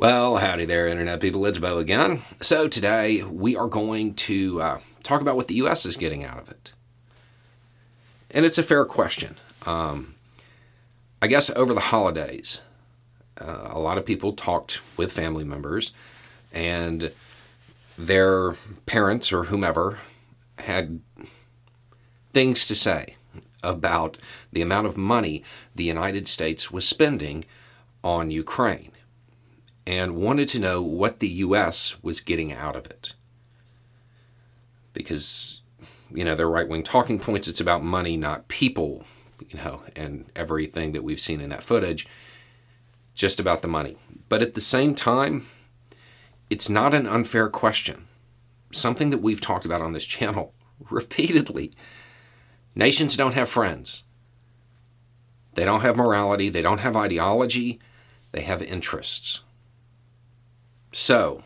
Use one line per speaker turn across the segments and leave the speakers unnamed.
Well, howdy there, Internet people. It's Beau again. So, today we are going to uh, talk about what the U.S. is getting out of it. And it's a fair question. Um, I guess over the holidays, uh, a lot of people talked with family members, and their parents or whomever had things to say about the amount of money the United States was spending on Ukraine and wanted to know what the U.S. was getting out of it. Because, you know, their right wing talking points, it's about money, not people, you know, and everything that we've seen in that footage, just about the money. But at the same time, it's not an unfair question. Something that we've talked about on this channel repeatedly. Nations don't have friends. They don't have morality. They don't have ideology. They have interests. So,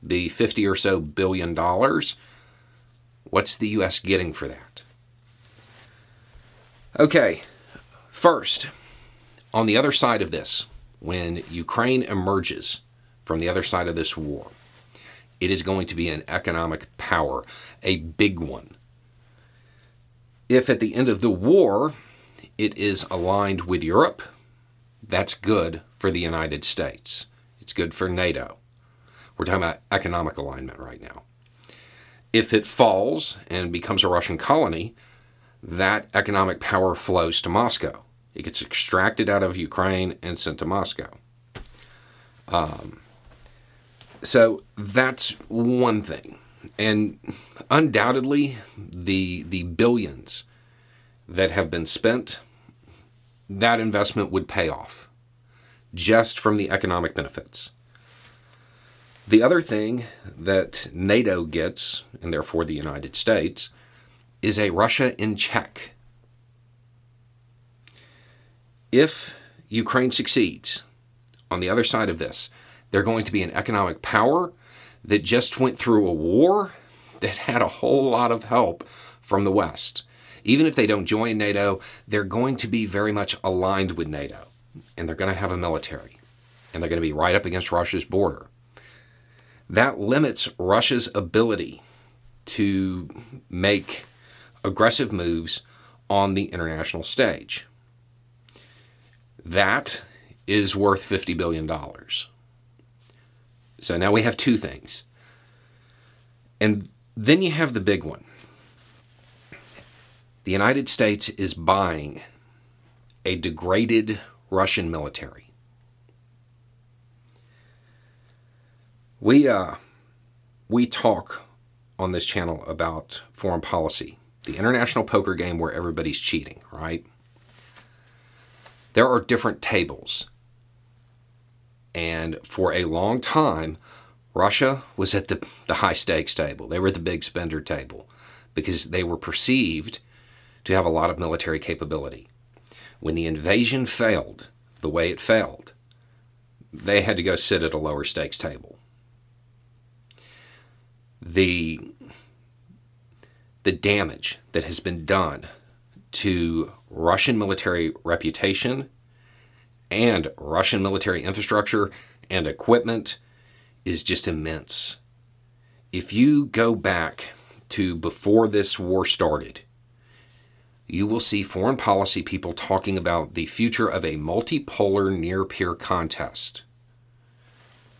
the 50 or so billion dollars, what's the U.S. getting for that? Okay, first, on the other side of this, when Ukraine emerges from the other side of this war, it is going to be an economic power, a big one. If at the end of the war it is aligned with Europe, that's good for the United States. It's good for NATO. We're talking about economic alignment right now. If it falls and becomes a Russian colony, that economic power flows to Moscow. It gets extracted out of Ukraine and sent to Moscow. Um, so that's one thing. And undoubtedly, the, the billions that have been spent, that investment would pay off just from the economic benefits. The other thing that NATO gets, and therefore the United States, is a Russia in check. If Ukraine succeeds on the other side of this, they're going to be an economic power that just went through a war that had a whole lot of help from the West. Even if they don't join NATO, they're going to be very much aligned with NATO, and they're going to have a military, and they're going to be right up against Russia's border that limits Russia's ability to make aggressive moves on the international stage. That is worth $50 billion. So now we have two things. And then you have the big one. The United States is buying a degraded Russian military. We uh, we talk on this channel about foreign policy, the international poker game where everybody's cheating, right? There are different tables. And for a long time, Russia was at the, the high stakes table. They were at the big spender table because they were perceived to have a lot of military capability. When the invasion failed the way it failed, they had to go sit at a lower stakes table the the damage that has been done to Russian military reputation and Russian military infrastructure and equipment is just immense. If you go back to before this war started, you will see foreign policy people talking about the future of a multipolar near peer contest.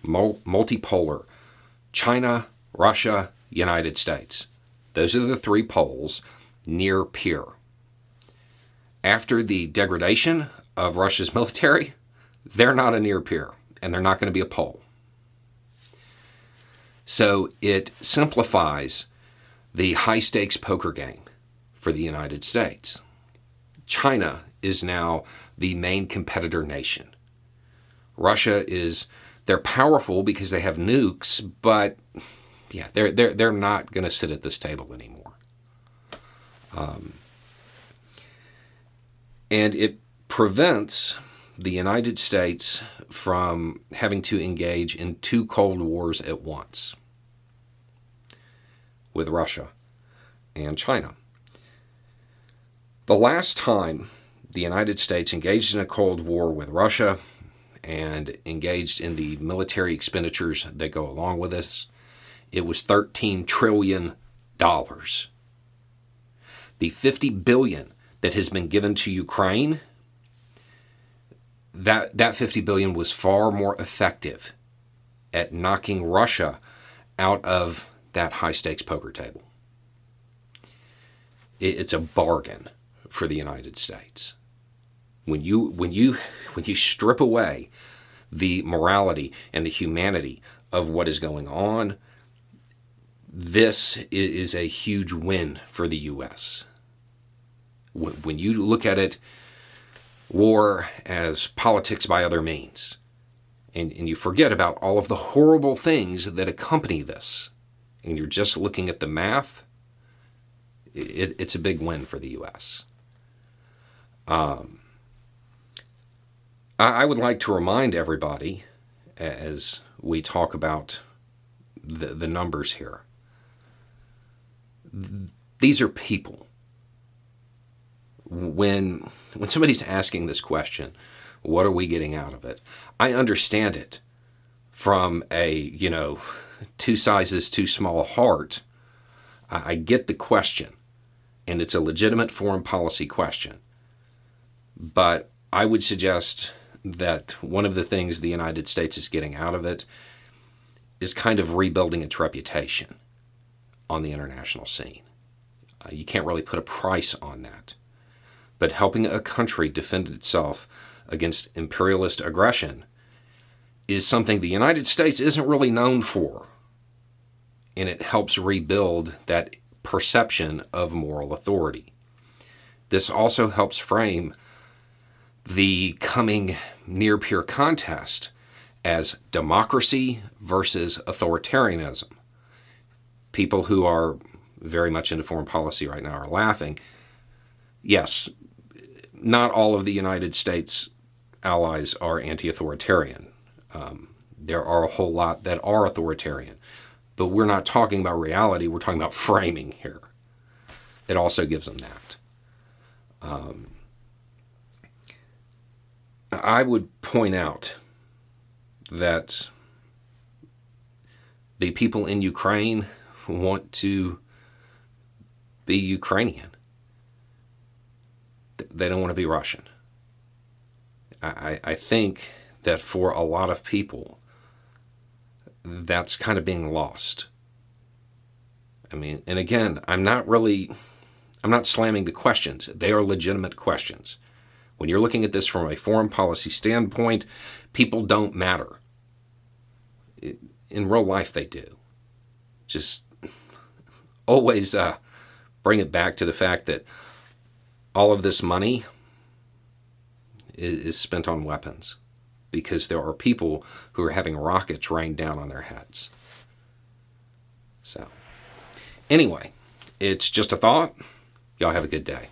Mul- multipolar. China, Russia, United States. Those are the three poles near peer. After the degradation of Russia's military, they're not a near peer and they're not going to be a pole. So it simplifies the high stakes poker game for the United States. China is now the main competitor nation. Russia is, they're powerful because they have nukes, but yeah, they're they're they're not going to sit at this table anymore. Um, and it prevents the United States from having to engage in two Cold Wars at once with Russia and China. The last time the United States engaged in a Cold War with Russia and engaged in the military expenditures that go along with this, it was 13 trillion dollars. The 50 billion that has been given to Ukraine, that that 50 billion was far more effective at knocking Russia out of that high stakes poker table. It's a bargain for the United States. When you when you when you strip away the morality and the humanity of what is going on, this is a huge win for the U.S. When you look at it, war as politics by other means, and, and you forget about all of the horrible things that accompany this, and you're just looking at the math, it, it's a big win for the U.S. Um, I, I would like to remind everybody as we talk about the, the numbers here. These are people. When when somebody's asking this question, what are we getting out of it? I understand it from a, you know, two sizes too small heart. I, I get the question, and it's a legitimate foreign policy question. But I would suggest that one of the things the United States is getting out of it is kind of rebuilding its reputation on the international scene. Uh, you can't really put a price on that. But helping a country defend itself against imperialist aggression is something the United States isn't really known for. And it helps rebuild that perception of moral authority. This also helps frame the coming near peer contest as democracy versus authoritarianism. People who are very much into foreign policy right now are laughing. Yes, not all of the United States allies are anti authoritarian. Um, there are a whole lot that are authoritarian. But we're not talking about reality, we're talking about framing here. It also gives them that. Um, I would point out that the people in Ukraine want to be Ukrainian. They don't want to be Russian. I, I think that for a lot of people, that's kind of being lost. I mean, and again, I'm not really, I'm not slamming the questions. They are legitimate questions. When you're looking at this from a foreign policy standpoint, people don't matter. In real life, they do. Just always uh, bring it back to the fact that all of this money is spent on weapons because there are people who are having rockets rain down on their heads. So, anyway, it's just a thought. Y'all have a good day.